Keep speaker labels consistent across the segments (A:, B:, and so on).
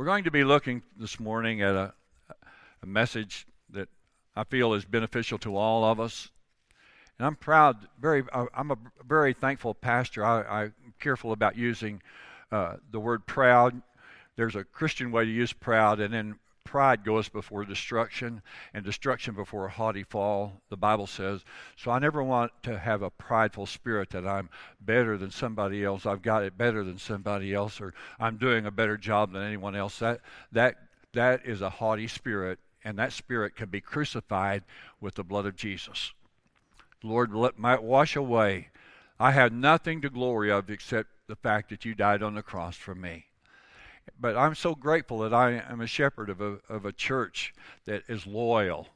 A: We're going to be looking this morning at a, a message that I feel is beneficial to all of us. And I'm proud, very, I'm a very thankful pastor. I, am careful about using uh, the word proud. There's a Christian way to use proud, and then pride goes before destruction, and destruction before a haughty fall, the Bible says. So I never want to have a prideful spirit that I'm better than somebody else, I've got it better than somebody else, or I'm doing a better job than anyone else. That, that, that is a haughty spirit, and that spirit can be crucified with the blood of Jesus. Lord, let my wash away. I have nothing to glory of except the fact that you died on the cross for me but I'm so grateful that I am a shepherd of a, of a church that is loyal.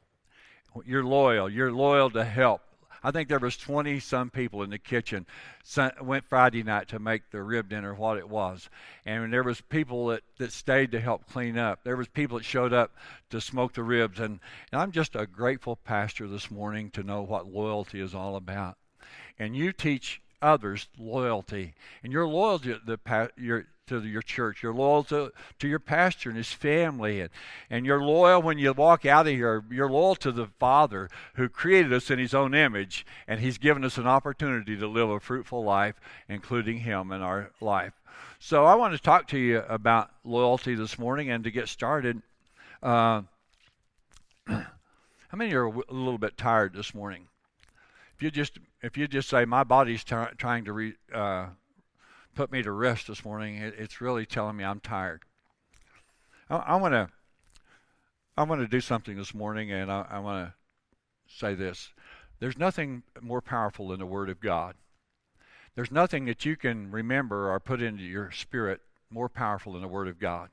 A: You're loyal. You're loyal to help. I think there was 20 some people in the kitchen went Friday night to make the rib dinner what it was. And there was people that, that stayed to help clean up. There was people that showed up to smoke the ribs. And, and I'm just a grateful pastor this morning to know what loyalty is all about. And you teach others loyalty. And you're loyal to the your to your church. You're loyal to, to your pastor and his family. And, and you're loyal when you walk out of here. You're loyal to the Father who created us in his own image. And he's given us an opportunity to live a fruitful life, including him in our life. So I want to talk to you about loyalty this morning. And to get started, uh, how many are a little bit tired this morning? If you just if you just say my body's t- trying to re, uh, put me to rest this morning, it, it's really telling me I'm tired. I want to I want to do something this morning, and I, I want to say this: There's nothing more powerful than the Word of God. There's nothing that you can remember or put into your spirit more powerful than the Word of God.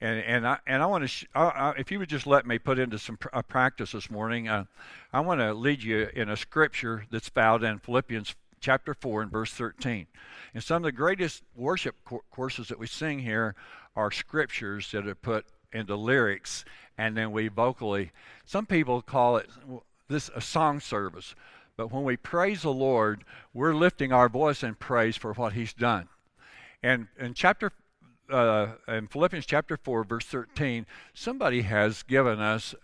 A: And and I and I want to sh- if you would just let me put into some pr- practice this morning, uh, I want to lead you in a scripture that's found in Philippians chapter four and verse thirteen. And some of the greatest worship co- courses that we sing here are scriptures that are put into lyrics, and then we vocally. Some people call it this a song service, but when we praise the Lord, we're lifting our voice in praise for what He's done. And in chapter uh, in Philippians chapter 4, verse 13, somebody has given us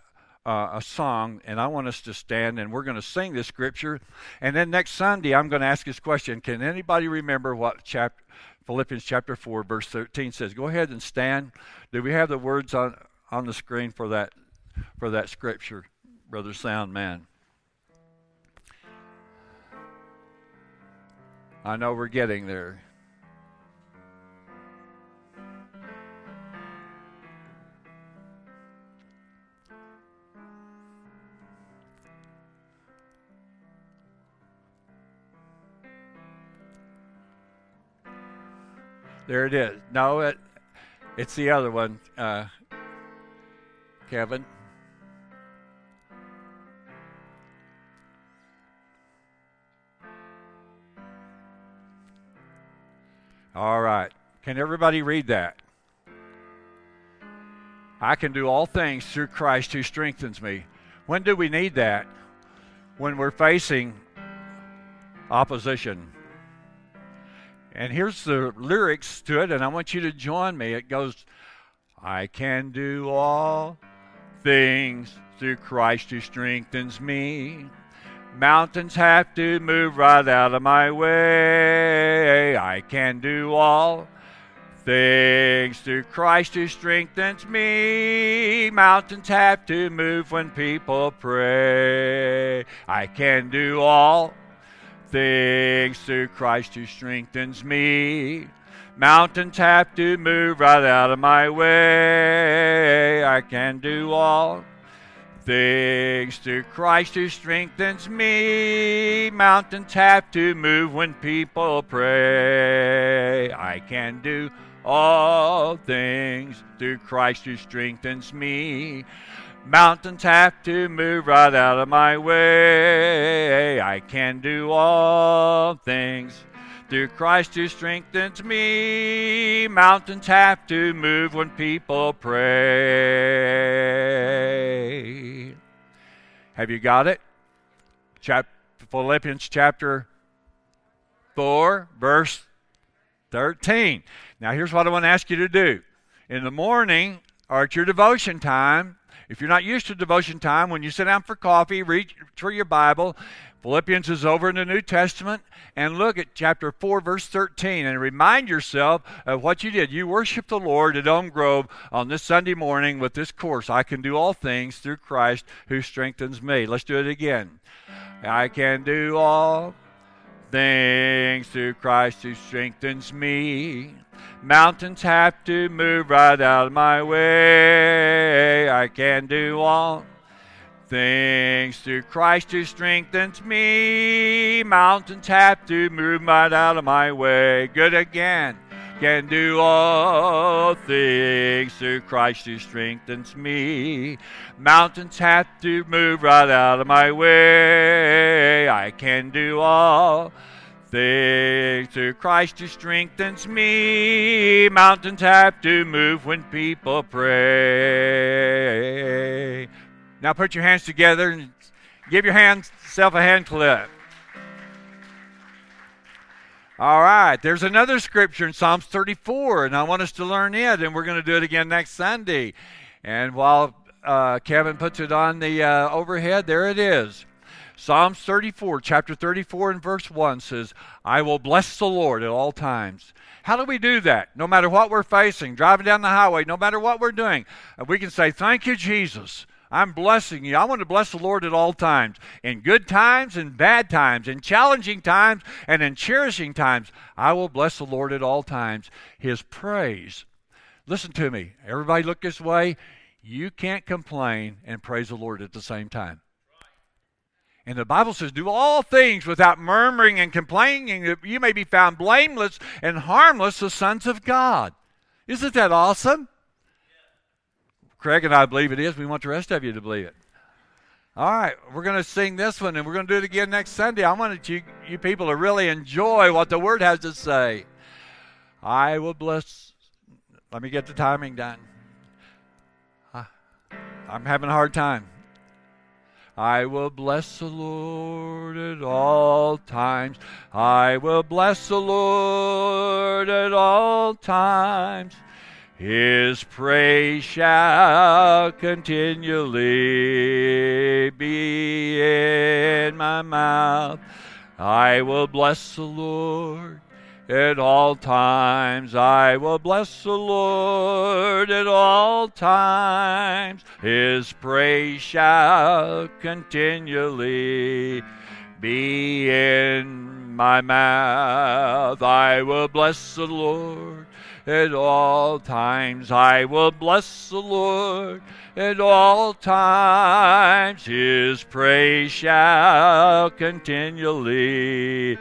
A: uh, a song, and I want us to stand and we're going to sing this scripture. And then next Sunday, I'm going to ask this question Can anybody remember what chapter, Philippians chapter 4, verse 13 says? Go ahead and stand. Do we have the words on, on the screen for that, for that scripture, Brother Sound Man? I know we're getting there. There it is. No, it, it's the other one, uh, Kevin. All right. Can everybody read that? I can do all things through Christ who strengthens me. When do we need that? When we're facing opposition. And here's the lyrics to it, and I want you to join me. It goes, I can do all things through Christ who strengthens me. Mountains have to move right out of my way. I can do all things through Christ who strengthens me. Mountains have to move when people pray. I can do all things through Christ who strengthens me. Mountains have to move right out of my way. I can do all things through Christ who strengthens me. Mountains have to move when people pray. I can do all things through Christ who strengthens me. Mountains have to move right out of my way. I can do all things through Christ who strengthens me. Mountains have to move when people pray. Have you got it? Chap- Philippians chapter 4, verse 13. Now, here's what I want to ask you to do in the morning or at your devotion time. If you're not used to devotion time, when you sit down for coffee, read through your Bible. Philippians is over in the New Testament, and look at chapter 4, verse 13, and remind yourself of what you did. You worshiped the Lord at Elm Grove on this Sunday morning with this course I can do all things through Christ who strengthens me. Let's do it again. I can do all things through Christ who strengthens me. Mountains have to move right out of my way. I can do all things through Christ who strengthens me. Mountains have to move right out of my way. Good again. Can do all things through Christ who strengthens me. Mountains have to move right out of my way. I can do all things through Christ who strengthens me. Mountains have to move when people pray. Now put your hands together and give your hand self a hand clap. All right, there's another scripture in Psalms 34, and I want us to learn it, and we're going to do it again next Sunday. And while uh, Kevin puts it on the uh, overhead, there it is. Psalms 34, chapter 34, and verse 1 says, I will bless the Lord at all times. How do we do that? No matter what we're facing, driving down the highway, no matter what we're doing, we can say, Thank you, Jesus. I'm blessing you. I want to bless the Lord at all times, in good times and bad times, in challenging times and in cherishing times. I will bless the Lord at all times. His praise. Listen to me. Everybody look this way. You can't complain and praise the Lord at the same time. And the Bible says, Do all things without murmuring and complaining, that you may be found blameless and harmless, the sons of God. Isn't that awesome? Craig and I believe it is. We want the rest of you to believe it. All right, we're going to sing this one and we're going to do it again next Sunday. I want you, you people to really enjoy what the Word has to say. I will bless. Let me get the timing done. I'm having a hard time. I will bless the Lord at all times. I will bless the Lord at all times. His praise shall continually be in my mouth. I will bless the Lord at all times. I will bless the Lord at all times. His praise shall continually be in my mouth. I will bless the Lord at all times. I will bless the Lord at all times. His praise shall continually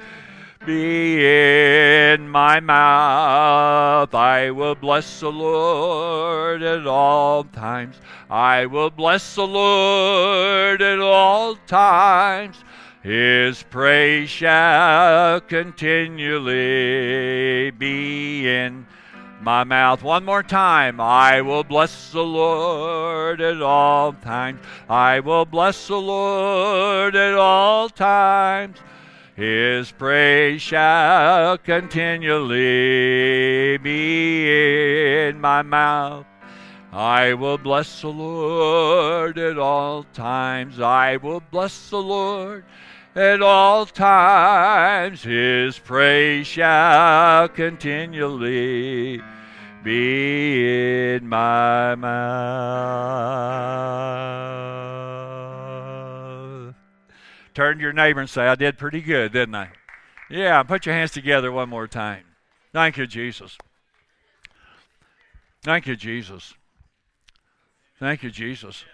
A: be in my mouth. I will bless the Lord at all times. I will bless the Lord at all times. His praise shall continually be in my mouth. One more time. I will bless the Lord at all times. I will bless the Lord at all times. His praise shall continually be in my mouth. I will bless the Lord at all times. I will bless the Lord at all times. His praise shall continually be in my mouth. Turn to your neighbor and say, I did pretty good, didn't I? Yeah, put your hands together one more time. Thank you, Jesus. Thank you, Jesus. Thank you, Jesus.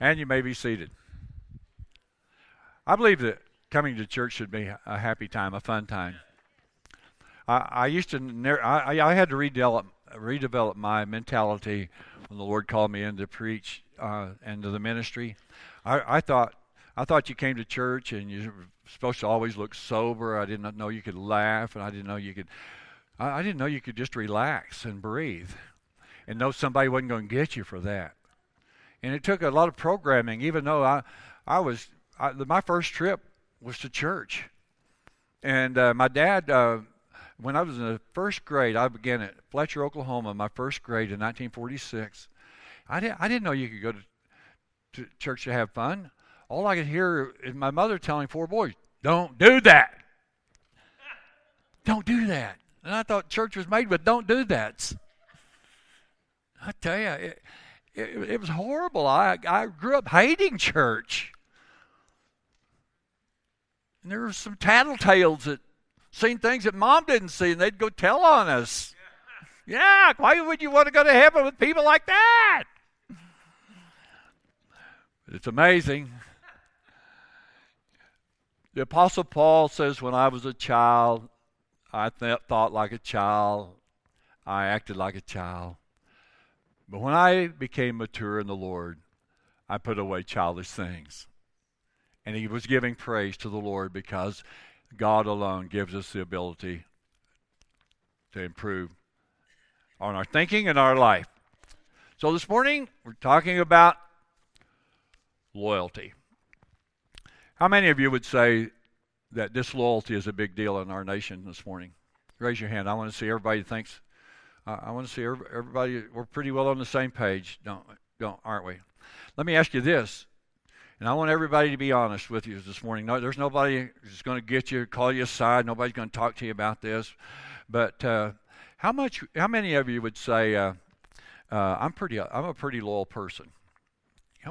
A: And you may be seated. I believe that coming to church should be a happy time, a fun time. I, I used to, I, I had to redevelop, redevelop my mentality when the Lord called me in to preach uh, to the ministry. I, I thought, I thought you came to church and you were supposed to always look sober. I didn't know you could laugh, and I didn't know you could. I, I didn't know you could just relax and breathe, and know somebody wasn't going to get you for that. And it took a lot of programming, even though I, I was I, my first trip was to church, and uh, my dad uh, when I was in the first grade, I began at Fletcher, Oklahoma, my first grade in 1946. I didn't, I didn't know you could go to, to church to have fun. All I could hear is my mother telling four boys, don't do that. don't do that. And I thought church was made with don't do that. I tell you, it, it, it was horrible. I, I grew up hating church. And there were some tattletales that seen things that mom didn't see, and they'd go tell on us. Yeah, why would you want to go to heaven with people like that? But It's amazing. The Apostle Paul says, When I was a child, I th- thought like a child, I acted like a child. But when I became mature in the Lord, I put away childish things. And he was giving praise to the Lord because God alone gives us the ability to improve on our thinking and our life. So this morning, we're talking about loyalty. How many of you would say that disloyalty is a big deal in our nation this morning? Raise your hand. I want to see everybody thinks. Uh, I want to see everybody. We're pretty well on the same page, don't don't aren't we? Let me ask you this: and I want everybody to be honest with you this morning. No, there's nobody who's going to get you, call you aside. Nobody's going to talk to you about this. But uh, how much? How many of you would say, uh, uh, "I'm pretty. I'm a pretty loyal person"?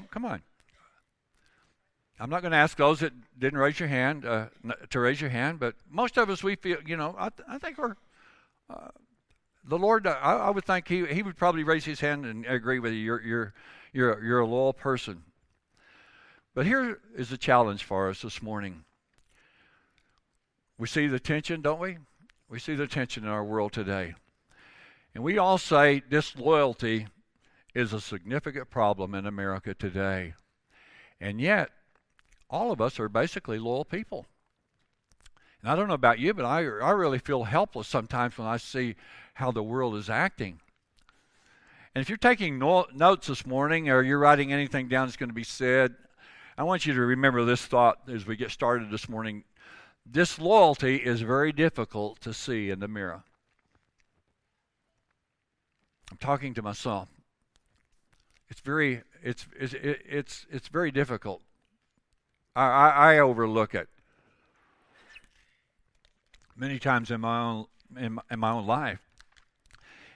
A: Come on. I'm not going to ask those that didn't raise your hand uh, to raise your hand, but most of us we feel. You know, I, th- I think we're. Uh, the Lord, I, I would think he he would probably raise his hand and agree with you. You're you're you're you're a loyal person. But here is the challenge for us this morning. We see the tension, don't we? We see the tension in our world today. And we all say disloyalty is a significant problem in America today. And yet, all of us are basically loyal people. And I don't know about you, but I, I really feel helpless sometimes when I see how the world is acting. And if you're taking no, notes this morning or you're writing anything down that's going to be said, I want you to remember this thought as we get started this morning. Disloyalty is very difficult to see in the mirror. I'm talking to myself. It's very, it's, it's, it's, it's very difficult. I, I, I overlook it many times in my own in in my own life.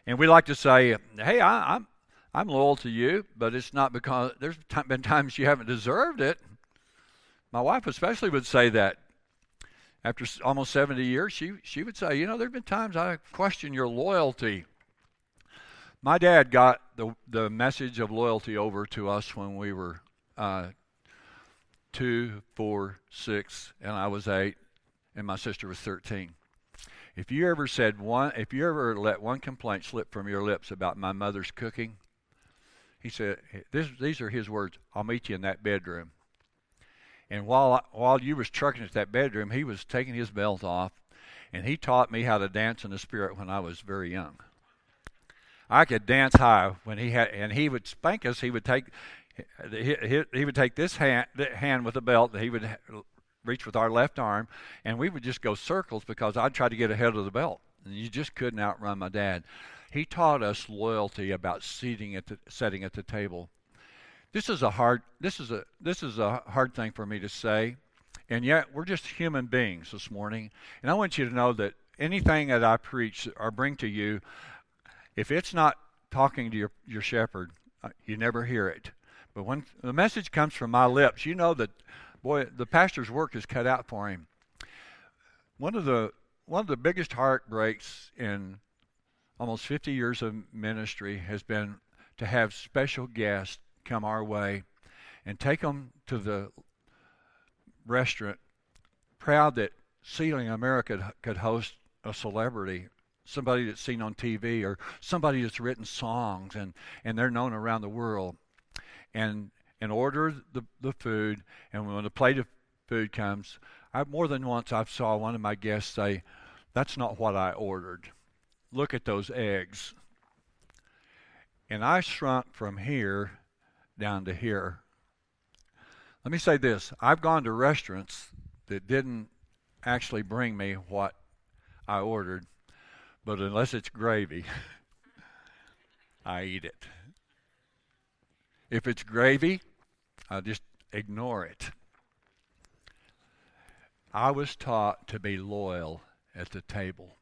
A: And we like to say, "Hey, I, I'm I'm loyal to you, but it's not because there's been times you haven't deserved it. My wife, especially, would say that. After almost 70 years, she, she would say, You know, there have been times I question your loyalty. My dad got the, the message of loyalty over to us when we were uh, two, four, six, and I was eight, and my sister was 13. If you ever said one, if you ever let one complaint slip from your lips about my mother's cooking, he said, this, These are his words I'll meet you in that bedroom. And while, while you was trucking at that bedroom, he was taking his belt off, and he taught me how to dance in the spirit when I was very young. I could dance high when he had, and he would spank us. He would take, he, he, he would take this hand, hand with a belt that he would reach with our left arm, and we would just go circles because I'd try to get ahead of the belt, and you just couldn't outrun my dad. He taught us loyalty about seating at the, setting at the table. This is a hard this is a this is a hard thing for me to say, and yet we're just human beings this morning. And I want you to know that anything that I preach or bring to you, if it's not talking to your, your shepherd, uh, you never hear it. But when the message comes from my lips, you know that boy, the pastor's work is cut out for him. One of the one of the biggest heartbreaks in almost 50 years of ministry has been to have special guests come our way and take them to the restaurant, proud that Sealing America could host a celebrity, somebody that's seen on TV or somebody that's written songs and, and they're known around the world. And and order the, the food, and when the plate of food comes, I more than once I've saw one of my guests say, "That's not what I ordered." Look at those eggs. And I shrunk from here down to here. Let me say this I've gone to restaurants that didn't actually bring me what I ordered. But unless it's gravy, I eat it. If it's gravy, I just ignore it. I was taught to be loyal at the table.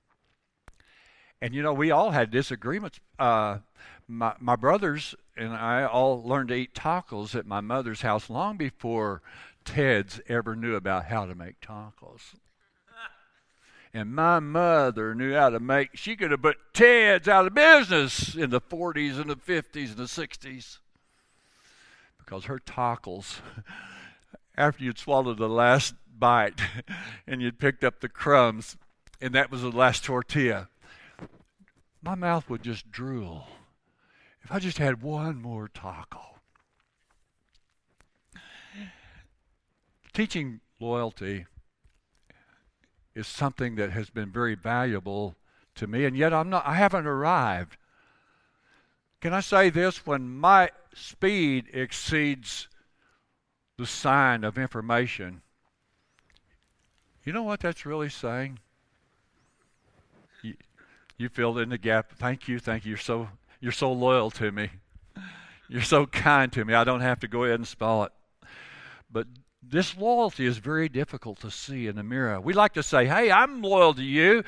A: And you know, we all had disagreements. Uh, my, my brothers and I all learned to eat tacos at my mother's house long before Ted's ever knew about how to make tacos. And my mother knew how to make, she could have put Ted's out of business in the 40s and the 50s and the 60s. Because her tacos, after you'd swallowed the last bite and you'd picked up the crumbs, and that was the last tortilla, my mouth would just drool. If I just had one more taco. Teaching loyalty is something that has been very valuable to me, and yet I'm not I haven't arrived. Can I say this? When my speed exceeds the sign of information, you know what that's really saying? You, filled in the gap. Thank you, thank you. You're so you're so loyal to me. You're so kind to me. I don't have to go ahead and spell it. But this loyalty is very difficult to see in the mirror. We like to say, hey, I'm loyal to you,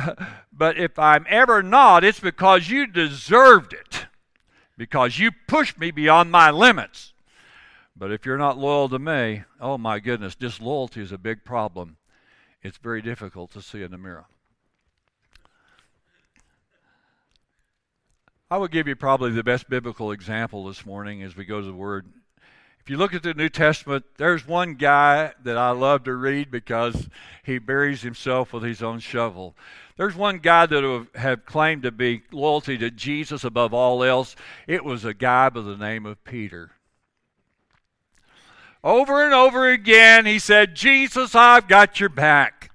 A: but if I'm ever not, it's because you deserved it, because you pushed me beyond my limits. But if you're not loyal to me, oh my goodness, disloyalty is a big problem. It's very difficult to see in the mirror. I will give you probably the best biblical example this morning as we go to the Word if you look at the New Testament, there's one guy that I love to read because he buries himself with his own shovel. There's one guy that have, claimed to be loyalty to Jesus above all else. It was a guy by the name of Peter. Over and over again, he said, Jesus, I've got your back.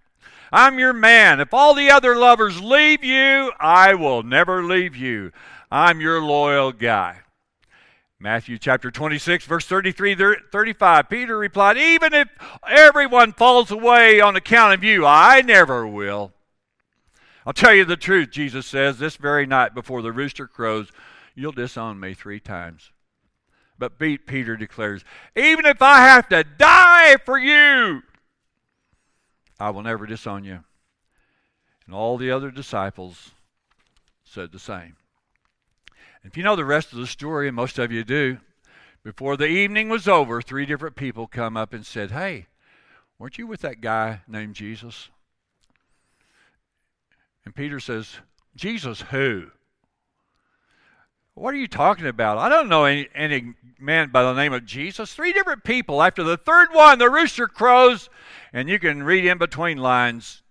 A: I'm your man. If all the other lovers leave you, I will never leave you. I'm your loyal guy. Matthew chapter 26, verse 33 35. Peter replied, Even if everyone falls away on account of you, I never will. I'll tell you the truth, Jesus says, this very night before the rooster crows, you'll disown me three times. But Peter declares, Even if I have to die for you, I will never disown you. And all the other disciples said the same. If you know the rest of the story, and most of you do, before the evening was over, three different people come up and said, Hey, weren't you with that guy named Jesus? And Peter says, Jesus who? What are you talking about? I don't know any, any man by the name of Jesus. Three different people. After the third one, the rooster crows, and you can read in between lines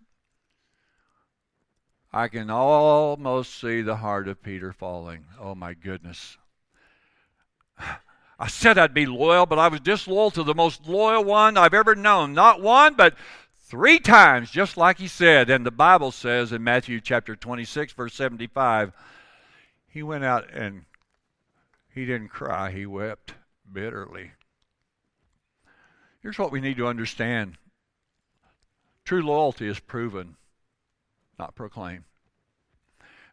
A: I can almost see the heart of Peter falling. Oh my goodness. I said I'd be loyal, but I was disloyal to the most loyal one I've ever known. Not one, but three times, just like he said. And the Bible says in Matthew chapter 26, verse 75, he went out and he didn't cry, he wept bitterly. Here's what we need to understand true loyalty is proven not proclaim.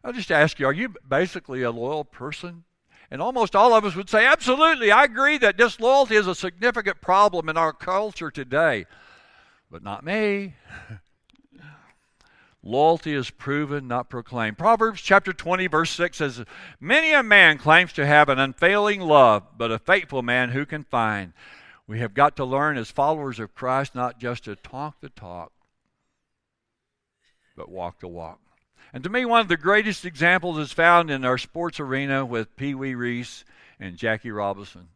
A: I'll just ask you, are you basically a loyal person? And almost all of us would say, absolutely, I agree that disloyalty is a significant problem in our culture today. But not me. Loyalty is proven, not proclaimed. Proverbs chapter 20, verse 6 says, Many a man claims to have an unfailing love, but a faithful man who can find? We have got to learn as followers of Christ not just to talk the talk, but walk the walk. And to me, one of the greatest examples is found in our sports arena with Pee Wee Reese and Jackie Robinson.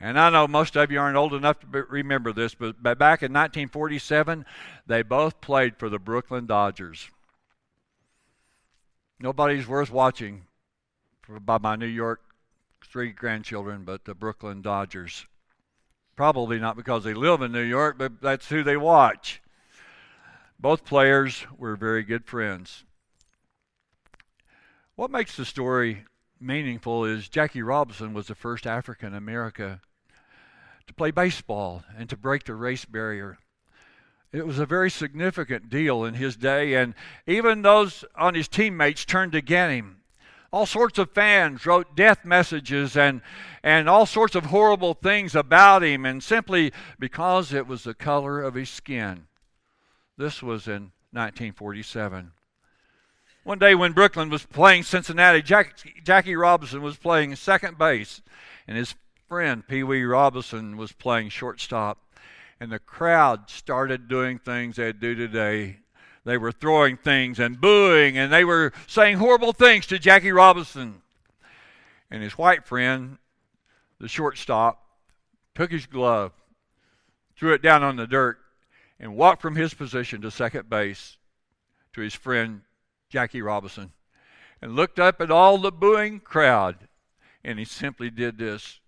A: And I know most of you aren't old enough to remember this, but back in 1947, they both played for the Brooklyn Dodgers. Nobody's worth watching by my New York three grandchildren, but the Brooklyn Dodgers. Probably not because they live in New York, but that's who they watch. Both players were very good friends. What makes the story meaningful is Jackie Robinson was the first African American to play baseball and to break the race barrier. It was a very significant deal in his day, and even those on his teammates turned against him. All sorts of fans wrote death messages and, and all sorts of horrible things about him, and simply because it was the color of his skin. This was in 1947. One day when Brooklyn was playing Cincinnati, Jack, Jackie Robinson was playing second base, and his friend Pee Wee Robinson was playing shortstop. And the crowd started doing things they do today. They were throwing things and booing, and they were saying horrible things to Jackie Robinson. And his white friend, the shortstop, took his glove, threw it down on the dirt, and walked from his position to second base to his friend Jackie Robinson and looked up at all the booing crowd. And he simply did this.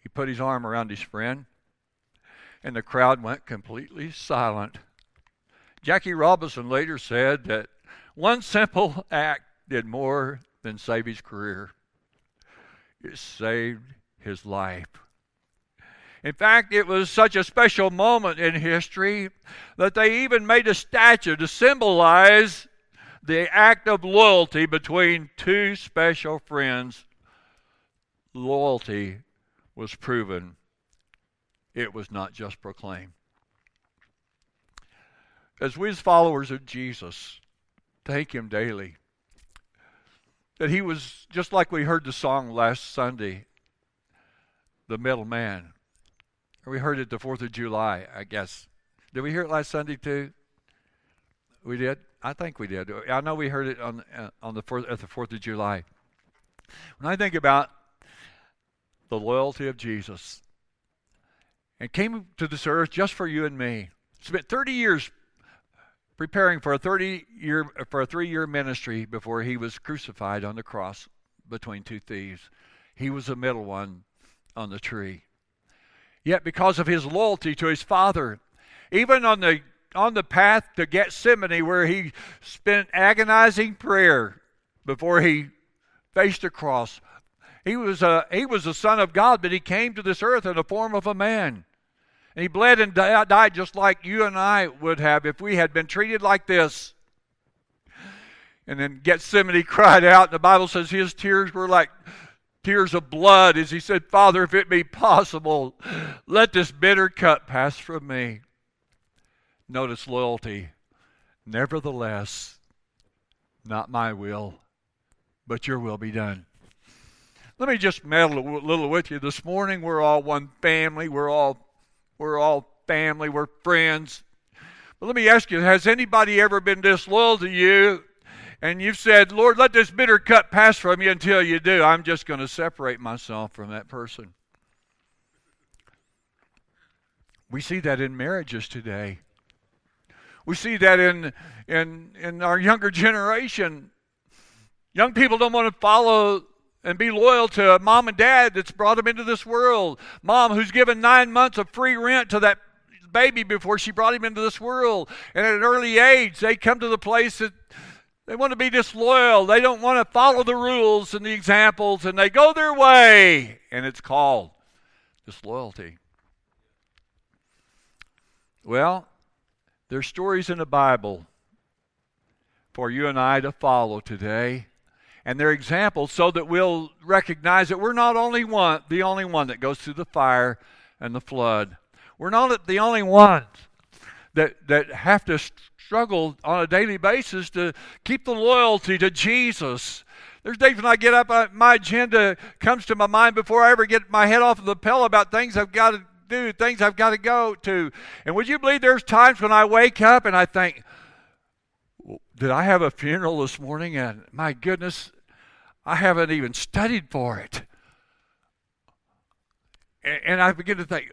A: He put his arm around his friend, and the crowd went completely silent. Jackie Robinson later said that one simple act did more than save his career, it saved his life. In fact, it was such a special moment in history that they even made a statue to symbolize the act of loyalty between two special friends. Loyalty was proven, it was not just proclaimed. As we, as followers of Jesus, thank Him daily, that He was, just like we heard the song last Sunday, the middle man we heard it the 4th of July, I guess. Did we hear it last Sunday too? We did? I think we did. I know we heard it on, uh, on the 4th, at the 4th of July. When I think about the loyalty of Jesus and came to this earth just for you and me, spent 30 years preparing for a 30 year for a 3 year ministry before he was crucified on the cross between two thieves. He was the middle one on the tree. Yet because of his loyalty to his father, even on the on the path to Gethsemane where he spent agonizing prayer before he faced the cross. He was a he was the son of God, but he came to this earth in the form of a man. And he bled and died just like you and I would have if we had been treated like this. And then Gethsemane cried out, and the Bible says his tears were like tears of blood as he said, Father, if it be possible, let this bitter cup pass from me. Notice loyalty. Nevertheless, not my will, but your will be done. Let me just meddle a little with you this morning. We're all one family. We're all we're all family. We're friends. But let me ask you, has anybody ever been disloyal to you and you've said, Lord, let this bitter cup pass from you until you do, I'm just going to separate myself from that person. We see that in marriages today. We see that in, in, in our younger generation. Young people don't want to follow and be loyal to mom and dad that's brought them into this world. Mom who's given nine months of free rent to that baby before she brought him into this world. And at an early age, they come to the place that they want to be disloyal. They don't want to follow the rules and the examples, and they go their way. And it's called disloyalty. Well, there's stories in the Bible for you and I to follow today. And they're examples so that we'll recognize that we're not only one, the only one that goes through the fire and the flood. We're not the only ones that, that have to struggle on a daily basis to keep the loyalty to Jesus. There's days when I get up, uh, my agenda comes to my mind before I ever get my head off of the pillow about things I've got to do, things I've got to go to. And would you believe there's times when I wake up and I think, did I have a funeral this morning? And my goodness, I haven't even studied for it. And I begin to think,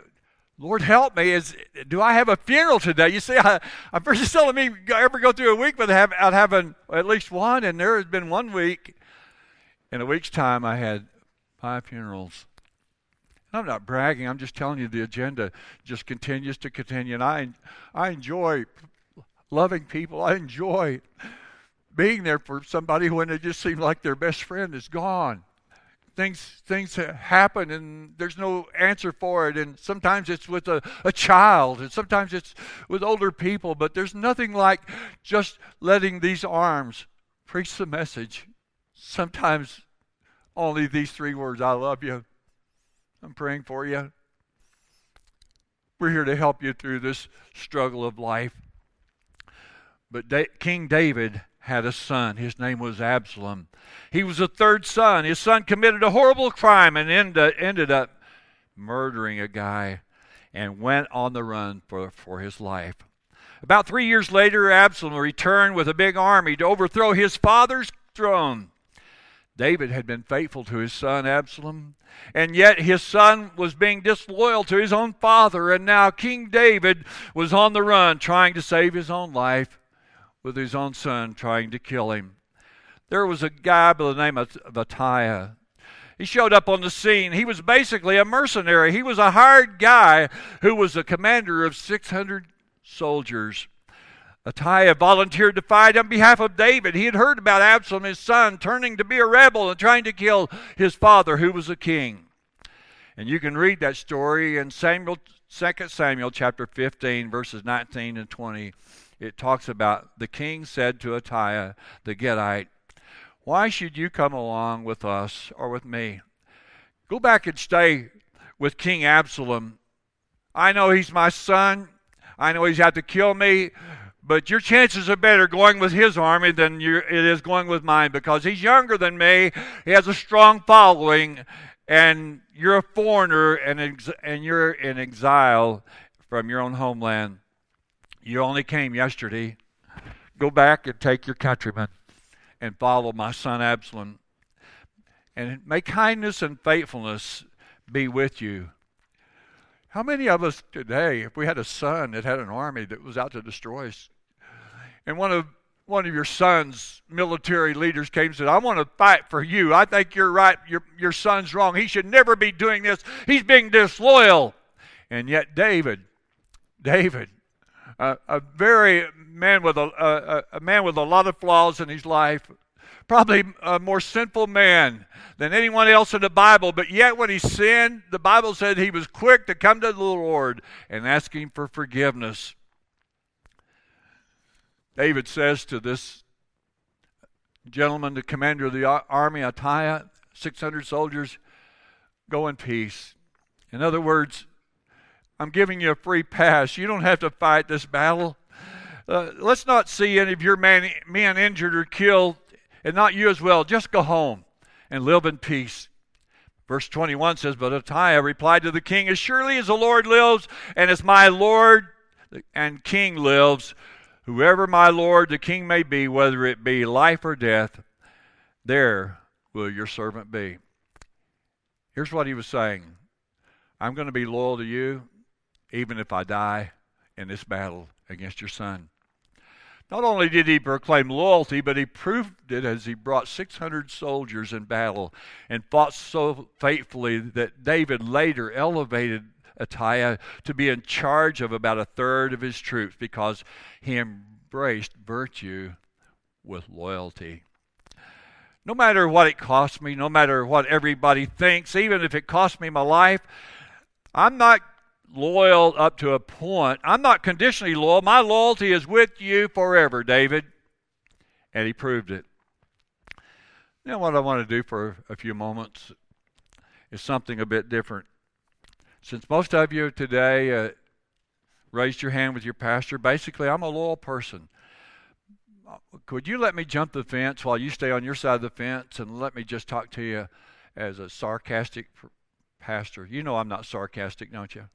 A: Lord help me. Is do I have a funeral today? You see, I, I'm pretty seldom me ever go through a week without having at least one, and there has been one week. In a week's time, I had five funerals. And I'm not bragging. I'm just telling you the agenda just continues to continue, and I I enjoy loving people. I enjoy being there for somebody when it just seems like their best friend is gone. Things things happen and there's no answer for it. And sometimes it's with a, a child and sometimes it's with older people but there's nothing like just letting these arms preach the message. Sometimes only these three words i love you i'm praying for you. We're here to help you through this struggle of life. But da- king david had a son. His name was Absalom. He was the third son. His son committed a horrible crime and uh, ended up murdering a guy and went on the run for, for his life. About three years later, Absalom returned with a big army to overthrow his father's throne. David had been faithful to his son Absalom, and yet his son was being disloyal to his own father, and now King David was on the run trying to save his own life with his own son trying to kill him. There was a guy by the name of Athaliah. He showed up on the scene. He was basically a mercenary. He was a hired guy who was a commander of 600 soldiers. Athaliah volunteered to fight on behalf of David. He had heard about Absalom, his son, turning to be a rebel and trying to kill his father, who was a king. And you can read that story in Samuel, 2 Samuel chapter 15, verses 19 and 20 it talks about the king said to Athaliah the Gittite, Why should you come along with us or with me? Go back and stay with King Absalom. I know he's my son. I know he's had to kill me, but your chances are better going with his army than it is going with mine because he's younger than me. He has a strong following, and you're a foreigner and, ex- and you're in exile from your own homeland. You only came yesterday. Go back and take your countrymen and follow my son Absalom. And may kindness and faithfulness be with you. How many of us today, if we had a son that had an army that was out to destroy us, and one of one of your son's military leaders came and said, I want to fight for you. I think you're right. Your, your son's wrong. He should never be doing this. He's being disloyal. And yet, David, David a, a very man with a, a, a man with a lot of flaws in his life, probably a more sinful man than anyone else in the Bible. But yet, when he sinned, the Bible said he was quick to come to the Lord and ask him for forgiveness. David says to this gentleman, the commander of the army, Atiah, 600 soldiers, go in peace. In other words, I'm giving you a free pass. You don't have to fight this battle. Uh, let's not see any of your man, men injured or killed, and not you as well. Just go home and live in peace. Verse 21 says, But Athaliah replied to the king, As surely as the Lord lives, and as my Lord and king lives, whoever my Lord the king may be, whether it be life or death, there will your servant be. Here's what he was saying I'm going to be loyal to you even if I die in this battle against your son. Not only did he proclaim loyalty, but he proved it as he brought 600 soldiers in battle and fought so faithfully that David later elevated Athaliah to be in charge of about a third of his troops because he embraced virtue with loyalty. No matter what it costs me, no matter what everybody thinks, even if it costs me my life, I'm not loyal up to a point. I'm not conditionally loyal. My loyalty is with you forever, David. And he proved it. Now, what I want to do for a few moments is something a bit different. Since most of you today uh, raised your hand with your pastor, basically, I'm a loyal person. Could you let me jump the fence while you stay on your side of the fence and let me just talk to you as a sarcastic pastor? You know I'm not sarcastic, don't you?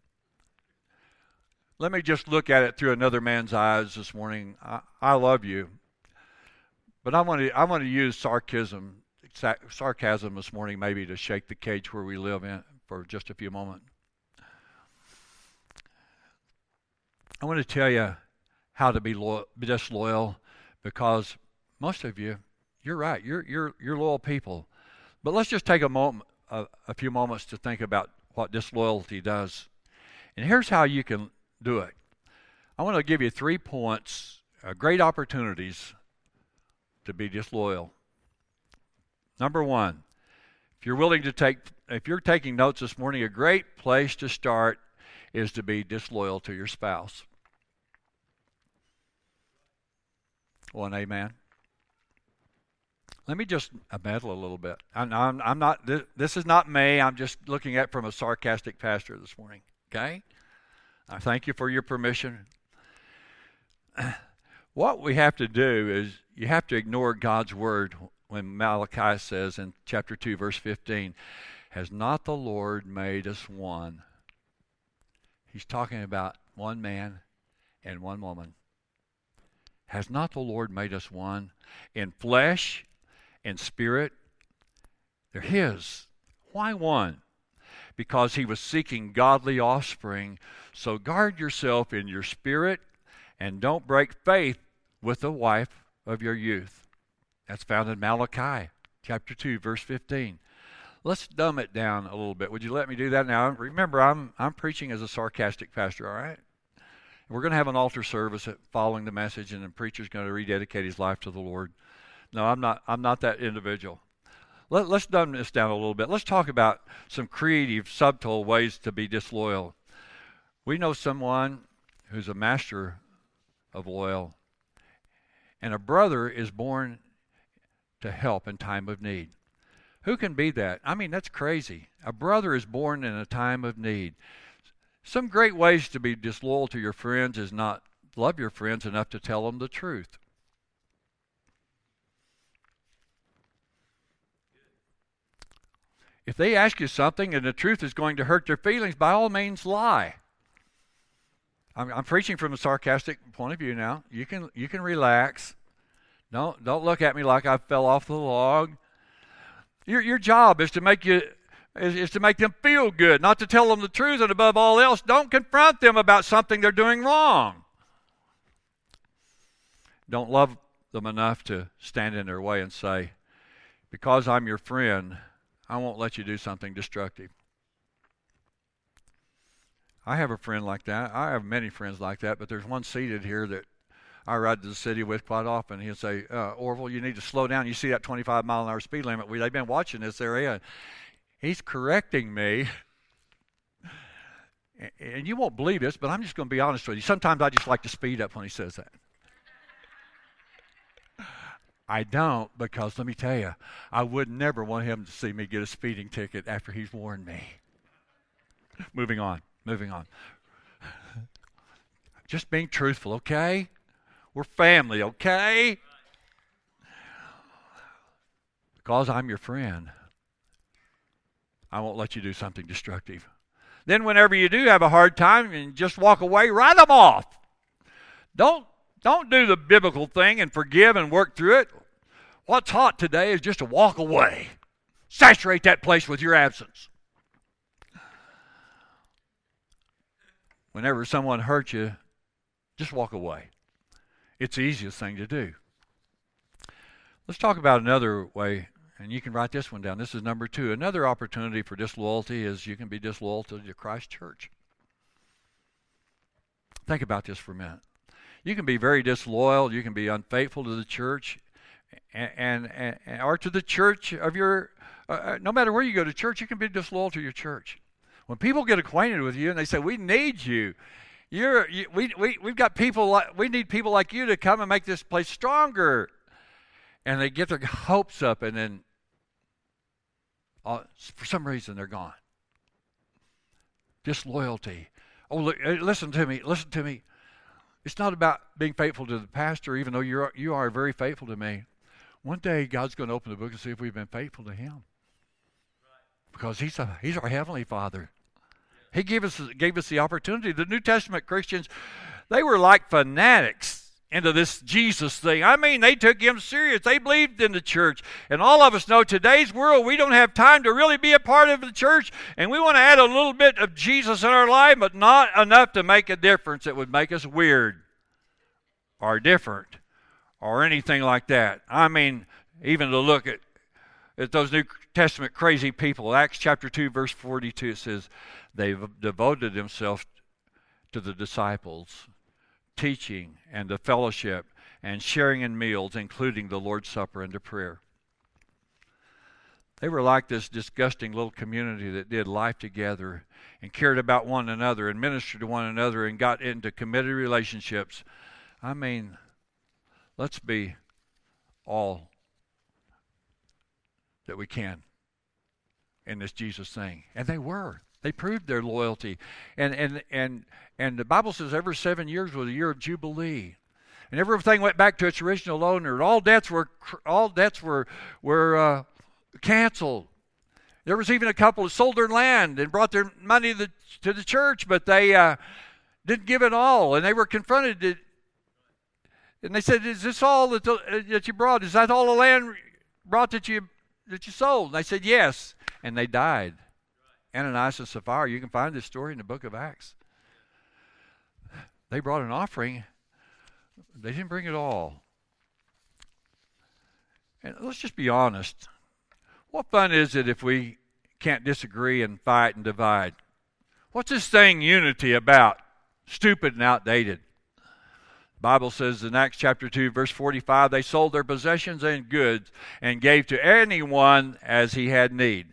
A: Let me just look at it through another man's eyes this morning. I, I love you, but I want to I want to use sarcasm sarcasm this morning maybe to shake the cage where we live in for just a few moments. I want to tell you how to be loyal, disloyal because most of you, you're right. You're you're you're loyal people, but let's just take a moment, a, a few moments to think about what disloyalty does. And here's how you can do it. I want to give you three points, uh, great opportunities to be disloyal. Number one, If you're willing to take, if you're taking notes this morning, a great place to start is to be disloyal to your spouse. One amen. Let me just meddle a little bit. I'm, I'm, I'm not. This, this, is not me. I'm just looking at from a sarcastic pastor this morning. Okay. I thank you for your permission. What we have to do is you have to ignore God's word when Malachi says in chapter 2, verse 15, Has not the Lord made us one? He's talking about one man and one woman. Has not the Lord made us one in flesh and spirit? They're His. Why one? Because He was seeking godly offspring. So guard yourself in your spirit and don't break faith with the wife of your youth. That's found in Malachi chapter 2, verse 15. Let's dumb it down a little bit. Would you let me do that now? Remember, I'm, I'm preaching as a sarcastic pastor, all right? We're going to have an altar service following the message, and the preacher's going to rededicate his life to the Lord. No, I'm not. I'm not that individual. Let, let's dumb this down a little bit. Let's talk about some creative, subtle ways to be disloyal. We know someone who's a master of loyal, and a brother is born to help in time of need. Who can be that? I mean, that's crazy. A brother is born in a time of need. Some great ways to be disloyal to your friends is not love your friends enough to tell them the truth. If they ask you something and the truth is going to hurt their feelings, by all means lie. I'm, I'm preaching from a sarcastic point of view now. You can you can relax. Don't don't look at me like I fell off the log. Your your job is to make you is, is to make them feel good, not to tell them the truth, and above all else, don't confront them about something they're doing wrong. Don't love them enough to stand in their way and say, Because I'm your friend, I won't let you do something destructive. I have a friend like that. I have many friends like that, but there's one seated here that I ride to the city with quite often. He'll say, uh, Orville, you need to slow down. You see that 25 mile an hour speed limit. We, they've been watching this area. He's correcting me. And you won't believe this, but I'm just going to be honest with you. Sometimes I just like to speed up when he says that. I don't because let me tell you, I would never want him to see me get a speeding ticket after he's warned me. moving on, moving on. Just being truthful, okay? We're family, okay? Because I'm your friend. I won't let you do something destructive. Then, whenever you do have a hard time and just walk away, write them off. Don't, don't do the biblical thing and forgive and work through it. What's hot today is just to walk away. Saturate that place with your absence. Whenever someone hurts you, just walk away. It's the easiest thing to do. Let's talk about another way and you can write this one down. This is number two. Another opportunity for disloyalty is you can be disloyal to the Christ Church. Think about this for a minute. You can be very disloyal. You can be unfaithful to the church, and, and, and or to the church of your. Uh, uh, no matter where you go to church, you can be disloyal to your church. When people get acquainted with you and they say, "We need you," you're you, we we we've got people like we need people like you to come and make this place stronger, and they get their hopes up, and then uh, for some reason they're gone. Disloyalty. Oh, look, listen to me. Listen to me. It's not about being faithful to the pastor, even though you're you are very faithful to me. One day God's going to open the book and see if we've been faithful to Him, because He's a, He's our heavenly Father. He gave us gave us the opportunity. The New Testament Christians, they were like fanatics into this Jesus thing. I mean, they took him serious. They believed in the church. And all of us know today's world, we don't have time to really be a part of the church. And we want to add a little bit of Jesus in our life, but not enough to make a difference that would make us weird or different or anything like that. I mean, even to look at, at those New Testament crazy people. Acts chapter 2, verse 42, it says, They've devoted themselves to the disciples teaching and the fellowship and sharing in meals, including the Lord's Supper and the prayer. They were like this disgusting little community that did life together and cared about one another and ministered to one another and got into committed relationships. I mean, let's be all that we can in this Jesus thing. And they were. They proved their loyalty. And and and and the Bible says every 7 years was a year of jubilee. And everything went back to its original owner. All debts were all debts were were uh, canceled. There was even a couple that sold their land and brought their money to the, to the church, but they uh, didn't give it all, and they were confronted. And they said, "Is this all that, the, uh, that you brought? Is that all the land brought that you that you sold?" And they said, "Yes," and they died. Ananias and Sapphira. You can find this story in the book of Acts. They brought an offering. They didn't bring it all. And let's just be honest. What fun is it if we can't disagree and fight and divide? What's this thing unity about? Stupid and outdated. Bible says in Acts chapter 2 verse 45 they sold their possessions and goods and gave to anyone as he had need.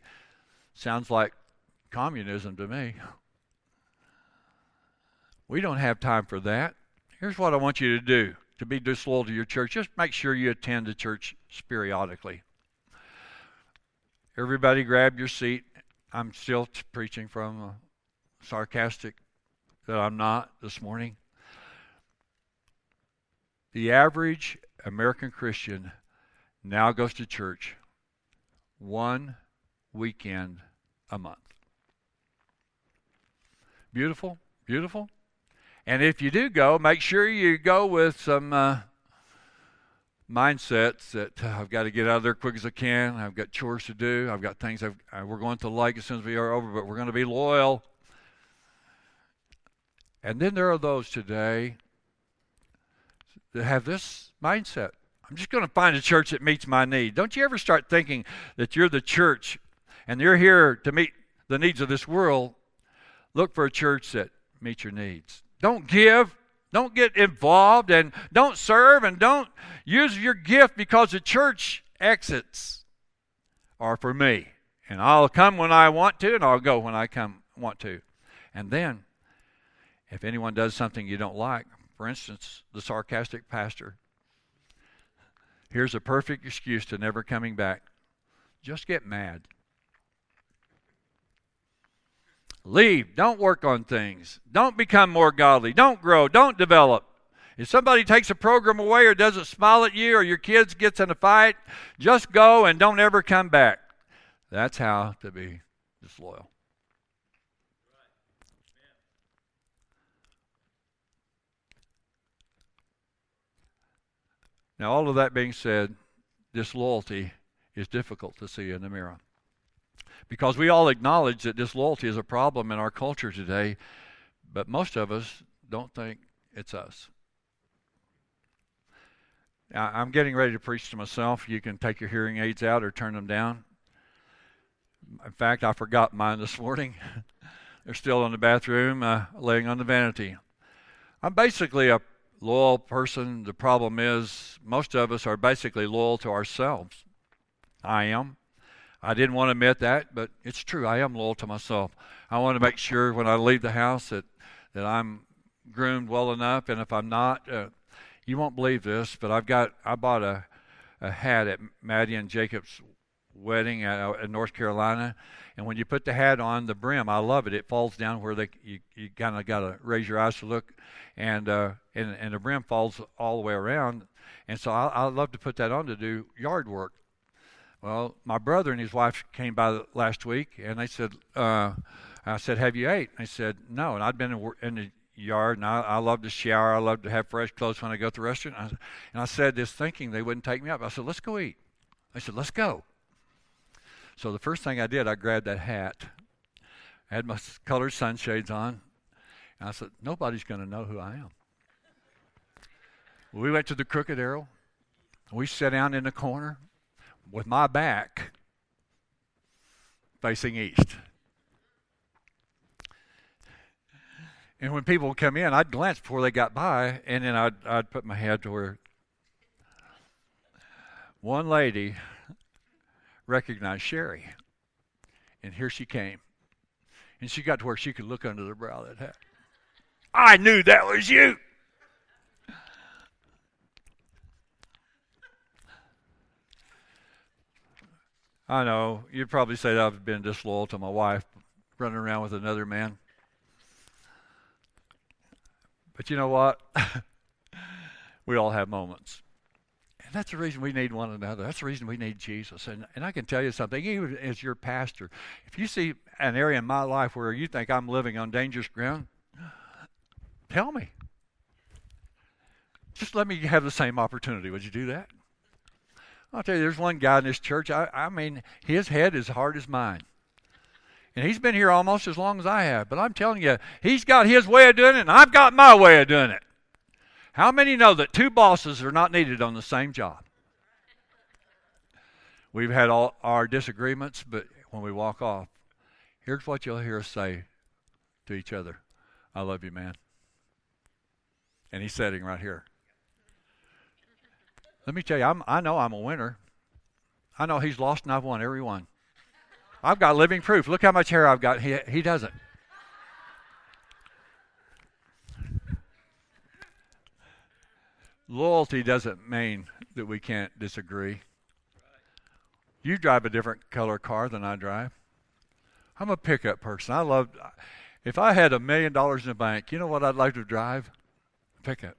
A: Sounds like communism to me. We don't have time for that. Here's what I want you to do to be disloyal to your church. Just make sure you attend the church periodically. Everybody grab your seat. I'm still t- preaching from a sarcastic that I'm not this morning. The average American Christian now goes to church one weekend a month. Beautiful, beautiful. And if you do go, make sure you go with some uh, mindsets that uh, I've got to get out of there quick as I can. I've got chores to do. I've got things I've, uh, we're going to like as soon as we are over, but we're going to be loyal. And then there are those today that have this mindset. I'm just going to find a church that meets my need. Don't you ever start thinking that you're the church and you're here to meet the needs of this world? Look for a church that meets your needs. Don't give don't get involved and don't serve and don't use your gift because the church exits are for me. And I'll come when I want to and I'll go when I come want to. And then if anyone does something you don't like, for instance, the sarcastic pastor, here's a perfect excuse to never coming back. Just get mad. Leave. Don't work on things. Don't become more godly. Don't grow. Don't develop. If somebody takes a program away or doesn't smile at you or your kids gets in a fight, just go and don't ever come back. That's how to be disloyal. Now, all of that being said, disloyalty is difficult to see in the mirror because we all acknowledge that disloyalty is a problem in our culture today, but most of us don't think it's us. Now, I'm getting ready to preach to myself. You can take your hearing aids out or turn them down. In fact, I forgot mine this morning. They're still in the bathroom, uh, laying on the vanity. I'm basically a loyal person. The problem is, most of us are basically loyal to ourselves. I am. I didn't want to admit that, but it's true. I am loyal to myself. I want to make sure when I leave the house that, that I'm groomed well enough, and if I'm not, uh, you won't believe this, but I've got I bought a, a hat at Maddie and Jacob's wedding in North Carolina, and when you put the hat on, the brim, I love it. It falls down where they you, you kind of got to raise your eyes to look, and uh, and and the brim falls all the way around, and so I, I love to put that on to do yard work. Well, my brother and his wife came by last week, and they said, uh, I said, have you ate? And they said, no. And I'd been in, in the yard, and I, I love to shower. I love to have fresh clothes when I go to the restaurant. And I, and I said this thinking they wouldn't take me up. I said, let's go eat. They said, let's go. So the first thing I did, I grabbed that hat. I had my colored sunshades on. And I said, nobody's going to know who I am. We went to the Crooked Arrow. We sat down in the corner with my back facing east. And when people would come in, I'd glance before they got by, and then I'd, I'd put my head to where one lady recognize Sherry. And here she came. And she got to where she could look under the brow of that hat. I knew that was you. I know. You'd probably say that I've been disloyal to my wife, running around with another man. But you know what? we all have moments. And that's the reason we need one another. That's the reason we need Jesus. And, and I can tell you something, even as your pastor, if you see an area in my life where you think I'm living on dangerous ground, tell me. Just let me have the same opportunity. Would you do that? I'll tell you, there's one guy in this church, I, I mean, his head is hard as mine. And he's been here almost as long as I have. But I'm telling you, he's got his way of doing it, and I've got my way of doing it. How many know that two bosses are not needed on the same job? We've had all our disagreements, but when we walk off, here's what you'll hear us say to each other I love you, man. And he's sitting right here. Let me tell you, I'm, I know I'm a winner. I know he's lost and I've won every one. I've got living proof. Look how much hair I've got. He, he doesn't. Loyalty doesn't mean that we can't disagree. You drive a different color car than I drive. I'm a pickup person. I love. If I had a million dollars in the bank, you know what I'd like to drive? Pickup.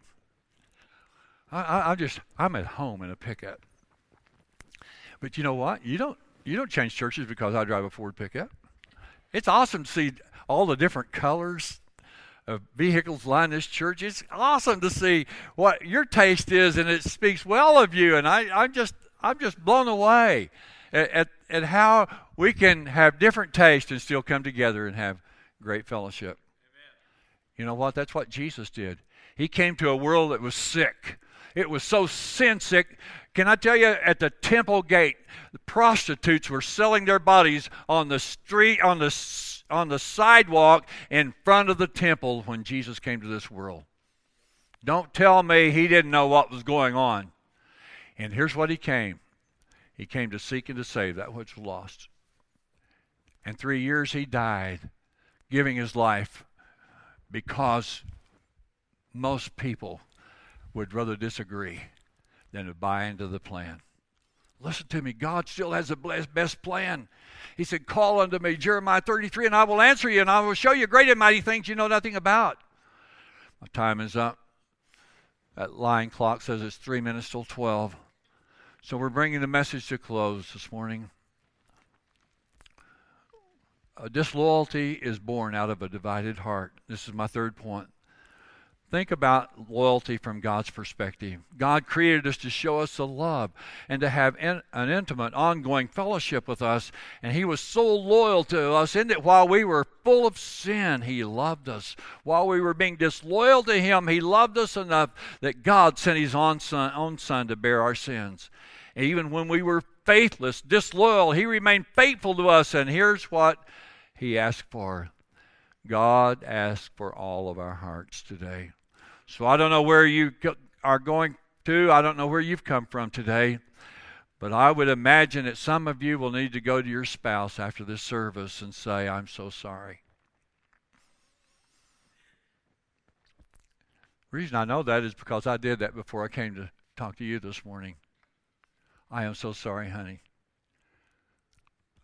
A: I, I, I just I'm at home in a pickup. But you know what? You don't you don't change churches because I drive a Ford pickup. It's awesome to see all the different colors of vehicles line this church. It's awesome to see what your taste is, and it speaks well of you. And I, I'm just I'm just blown away at, at, at how we can have different tastes and still come together and have great fellowship. Amen. You know what? That's what Jesus did. He came to a world that was sick. It was so sin sick. Can I tell you, at the temple gate, the prostitutes were selling their bodies on the street, on the, on the sidewalk in front of the temple when Jesus came to this world. Don't tell me he didn't know what was going on. And here's what he came He came to seek and to save that which was lost. And three years he died, giving his life because most people would rather disagree than to buy into the plan. Listen to me. God still has the best plan. He said, Call unto me, Jeremiah 33, and I will answer you, and I will show you great and mighty things you know nothing about. My time is up. That line clock says it's three minutes till 12. So we're bringing the message to close this morning. disloyalty is born out of a divided heart. This is my third point. Think about loyalty from God's perspective. God created us to show us the love and to have in, an intimate, ongoing fellowship with us. And He was so loyal to us in that while we were full of sin, He loved us. While we were being disloyal to Him, He loved us enough that God sent His own Son, own son to bear our sins. And even when we were faithless, disloyal, He remained faithful to us. And here's what He asked for God asked for all of our hearts today. So I don't know where you are going to. I don't know where you've come from today. But I would imagine that some of you will need to go to your spouse after this service and say, I'm so sorry. The reason I know that is because I did that before I came to talk to you this morning. I am so sorry, honey.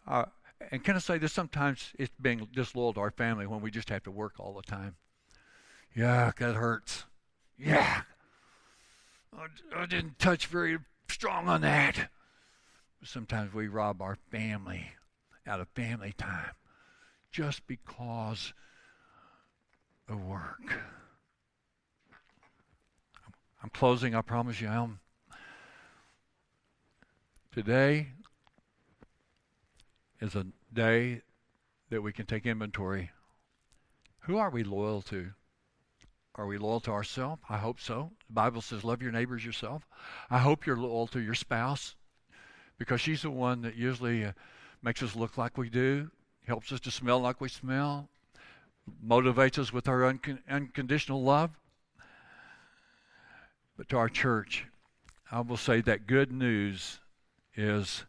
A: Uh, and can I say this? Sometimes it's being disloyal to our family when we just have to work all the time. Yeah, that hurts. Yeah. I, I didn't touch very strong on that. Sometimes we rob our family out of family time just because of work. I'm closing, I promise you. I'm, today is a day that we can take inventory. Who are we loyal to? Are we loyal to ourselves? I hope so. The Bible says, love your neighbors yourself. I hope you're loyal to your spouse because she's the one that usually uh, makes us look like we do, helps us to smell like we smell, motivates us with her un- unconditional love. But to our church, I will say that good news is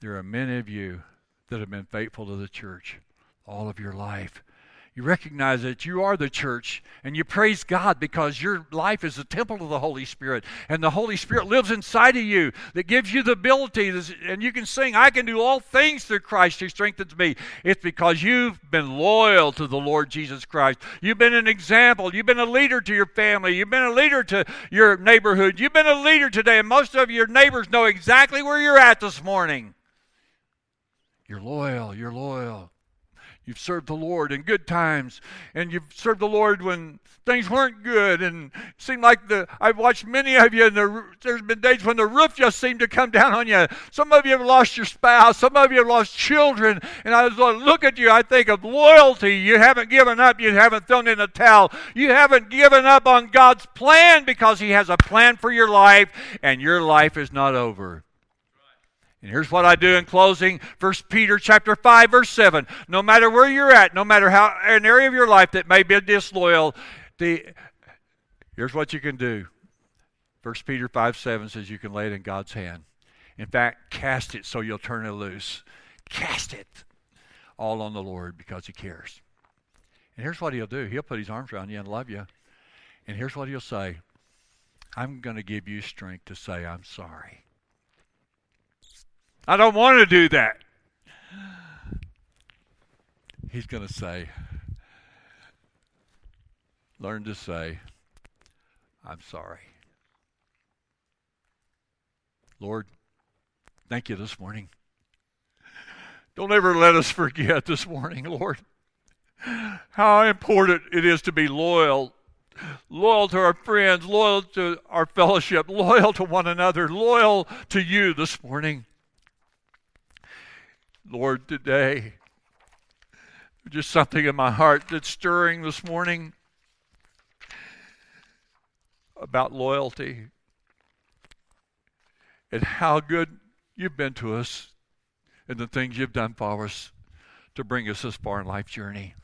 A: There are many of you that have been faithful to the church all of your life. You recognize that you are the church and you praise God because your life is a temple of the Holy Spirit and the Holy Spirit lives inside of you that gives you the ability to, and you can sing, I can do all things through Christ who strengthens me. It's because you've been loyal to the Lord Jesus Christ. You've been an example. You've been a leader to your family. You've been a leader to your neighborhood. You've been a leader today, and most of your neighbors know exactly where you're at this morning. You're loyal. You're loyal. You've served the Lord in good times, and you've served the Lord when things weren't good. And it seemed like the I've watched many of you, and the, there's been days when the roof just seemed to come down on you. Some of you have lost your spouse, some of you have lost children. And I was like, look at you. I think of loyalty. You haven't given up. You haven't thrown in a towel. You haven't given up on God's plan because He has a plan for your life, and your life is not over. And here's what I do in closing. 1 Peter chapter 5, verse 7. No matter where you're at, no matter how an area of your life that may be disloyal, the, here's what you can do. 1 Peter 5, 7 says you can lay it in God's hand. In fact, cast it so you'll turn it loose. Cast it all on the Lord because He cares. And here's what He'll do He'll put His arms around you and love you. And here's what He'll say I'm going to give you strength to say, I'm sorry. I don't want to do that. He's going to say, learn to say, I'm sorry. Lord, thank you this morning. Don't ever let us forget this morning, Lord, how important it is to be loyal. Loyal to our friends, loyal to our fellowship, loyal to one another, loyal to you this morning. Lord, today. Just something in my heart that's stirring this morning about loyalty and how good you've been to us and the things you've done for us to bring us this far in life journey.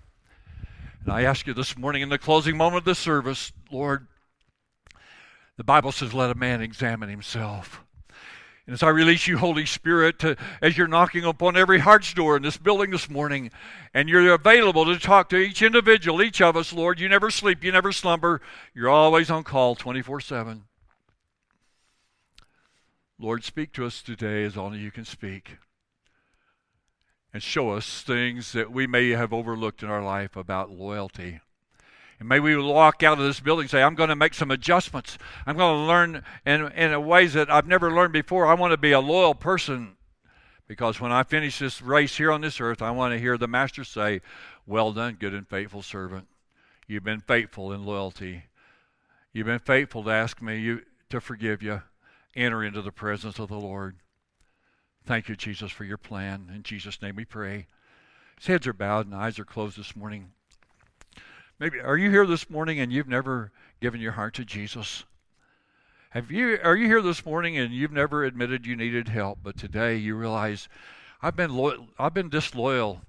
A: And I ask you this morning in the closing moment of the service, Lord, the Bible says, let a man examine himself. And as I release you, Holy Spirit, to, as you're knocking upon every heart's door in this building this morning, and you're available to talk to each individual, each of us, Lord, you never sleep, you never slumber, you're always on call 24 7. Lord, speak to us today as only you can speak. And show us things that we may have overlooked in our life about loyalty and may we walk out of this building and say, I'm going to make some adjustments. I'm going to learn in, in ways that I've never learned before. I want to be a loyal person because when I finish this race here on this earth, I want to hear the Master say, Well done, good and faithful servant. You've been faithful in loyalty. You've been faithful to ask me you, to forgive you. Enter into the presence of the Lord. Thank you, Jesus, for your plan. In Jesus' name we pray. His heads are bowed and eyes are closed this morning. Maybe are you here this morning and you've never given your heart to Jesus? Have you are you here this morning and you've never admitted you needed help, but today you realize I've been loyal, I've been disloyal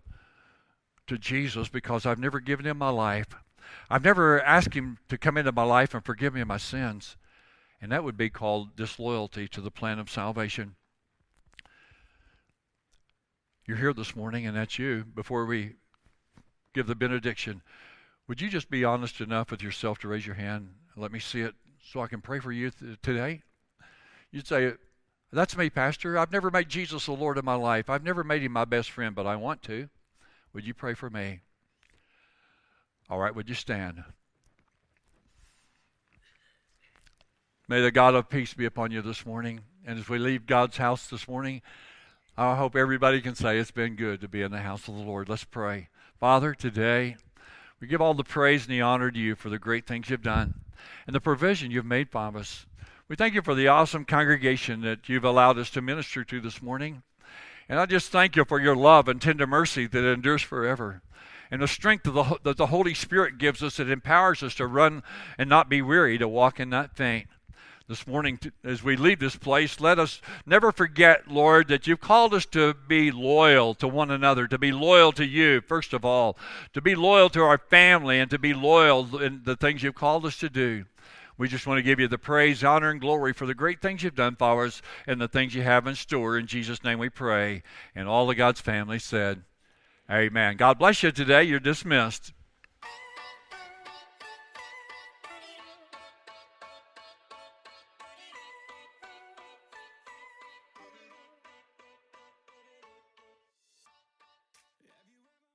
A: to Jesus because I've never given him my life. I've never asked him to come into my life and forgive me my sins. And that would be called disloyalty to the plan of salvation. You're here this morning, and that's you. Before we give the benediction, would you just be honest enough with yourself to raise your hand? And let me see it so I can pray for you th- today. You'd say, That's me, Pastor. I've never made Jesus the Lord of my life. I've never made him my best friend, but I want to. Would you pray for me? All right, would you stand? May the God of peace be upon you this morning. And as we leave God's house this morning, I hope everybody can say it's been good to be in the house of the Lord. Let's pray. Father, today, we give all the praise and the honor to you for the great things you've done and the provision you've made for us. We thank you for the awesome congregation that you've allowed us to minister to this morning. And I just thank you for your love and tender mercy that endures forever. And the strength the, that the Holy Spirit gives us that empowers us to run and not be weary, to walk and not faint this morning as we leave this place, let us never forget, Lord, that you've called us to be loyal to one another, to be loyal to you, first of all, to be loyal to our family, and to be loyal in the things you've called us to do. We just want to give you the praise, honor, and glory for the great things you've done for us and the things you have in store. In Jesus' name we pray. And all of God's family said, Amen. God bless you today. You're dismissed.